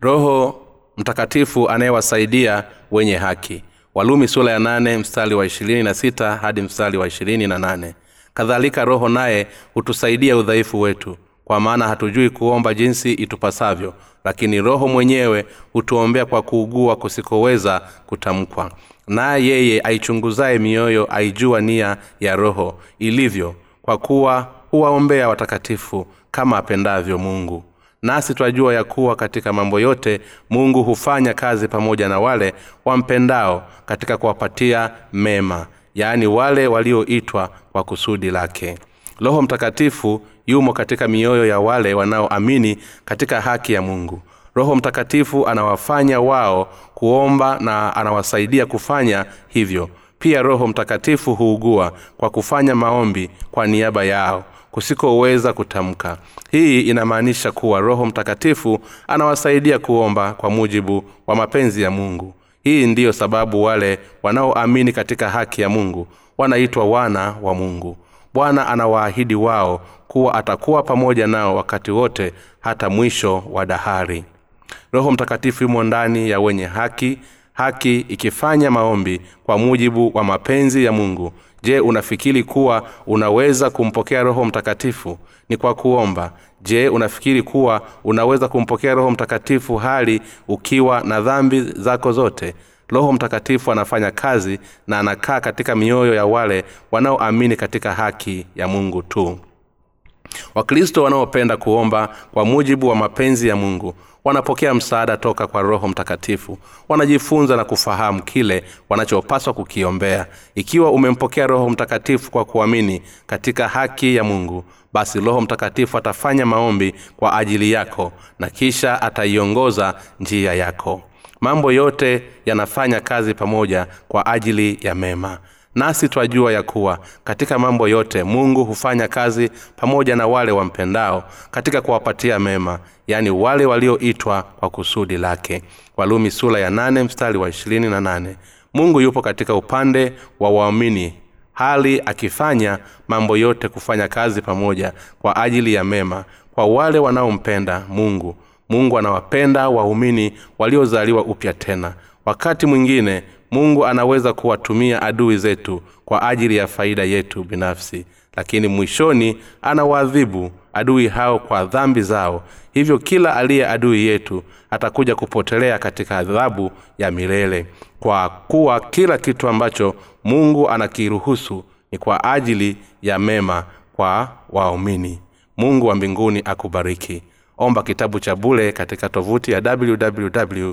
roho mtakatifu anayewasaidia wenye haki. Walumi sura ya nane mstari wa ishirini na sita hadi mstari wa ishirini na nane. Kadhalika roho naye hutusaidia udhaifu wetu kwa maana hatujui kuomba jinsi itupasavyo lakini roho mwenyewe hutuombea kwa kuugua kusikoweza kutamkwa. Naye yeye aichunguzaye mioyo aijua nia ya roho ilivyo kwa kuwa huwaombea watakatifu kama apendavyo mungu nasi twajua ya kuwa katika mambo yote mungu hufanya kazi pamoja na wale wampendao katika kuwapatia mema yaani wale walioitwa kwa kusudi lake. Roho mtakatifu yumo katika mioyo ya wale wanaoamini katika haki ya mungu. Roho mtakatifu anawafanya wao kuomba na anawasaidia kufanya hivyo. Pia roho mtakatifu huugua kwa kufanya maombi kwa niaba yao kusikoweza kutamka. Hii inamaanisha kuwa roho mtakatifu anawasaidia kuomba kwa mujibu wa mapenzi ya mungu. Hii ndiyo sababu wale wanaoamini katika haki ya mungu wanaitwa wana wa mungu. Bwana anawaahidi wao kuwa atakuwa pamoja nao wakati wote hata mwisho wa dahari. Roho mtakatifu yumo ndani ya wenye haki haki ikifanya maombi kwa mujibu wa mapenzi ya mungu je unafikiri kuwa unaweza kumpokea roho mtakatifu? Ni kwa kuomba. Je unafikiri kuwa unaweza kumpokea roho mtakatifu hali ukiwa na dhambi zako zote? Roho mtakatifu anafanya kazi na anakaa katika mioyo ya wale wanaoamini katika haki ya mungu tu wakristo wanaopenda kuomba kwa mujibu wa mapenzi ya mungu wanapokea msaada toka kwa roho mtakatifu. Wanajifunza na kufahamu kile wanachopaswa kukiombea. Ikiwa umempokea roho mtakatifu kwa kuamini katika haki ya mungu basi roho mtakatifu atafanya maombi kwa ajili yako na kisha ataiongoza njia yako. Mambo yote yanafanya kazi pamoja kwa ajili ya mema nasi twajua ya kuwa katika mambo yote mungu hufanya kazi pamoja na wale wampendao katika kuwapatia mema yaani wale walioitwa kwa kusudi lake. Walumi sula ya nane mstari wa na nane. Mungu yupo katika upande wa waamini hali akifanya mambo yote kufanya kazi pamoja kwa ajili ya mema. Kwa wale wanaompenda mungu mungu anawapenda waumini waliozaliwa upya tena. Wakati mwingine mungu anaweza kuwatumia adui zetu kwa ajili ya faida yetu binafsi lakini mwishoni anawaadhibu adui hao kwa dhambi zao. Hivyo kila aliye adui yetu atakuja kupotelea katika adhabu ya milele. Kwa kuwa kila kitu ambacho mungu anakiruhusu ni kwa ajili ya mema kwa waumini. Mungu wa mbinguni akubariki. Omba kitabu cha bule katika tovuti ya www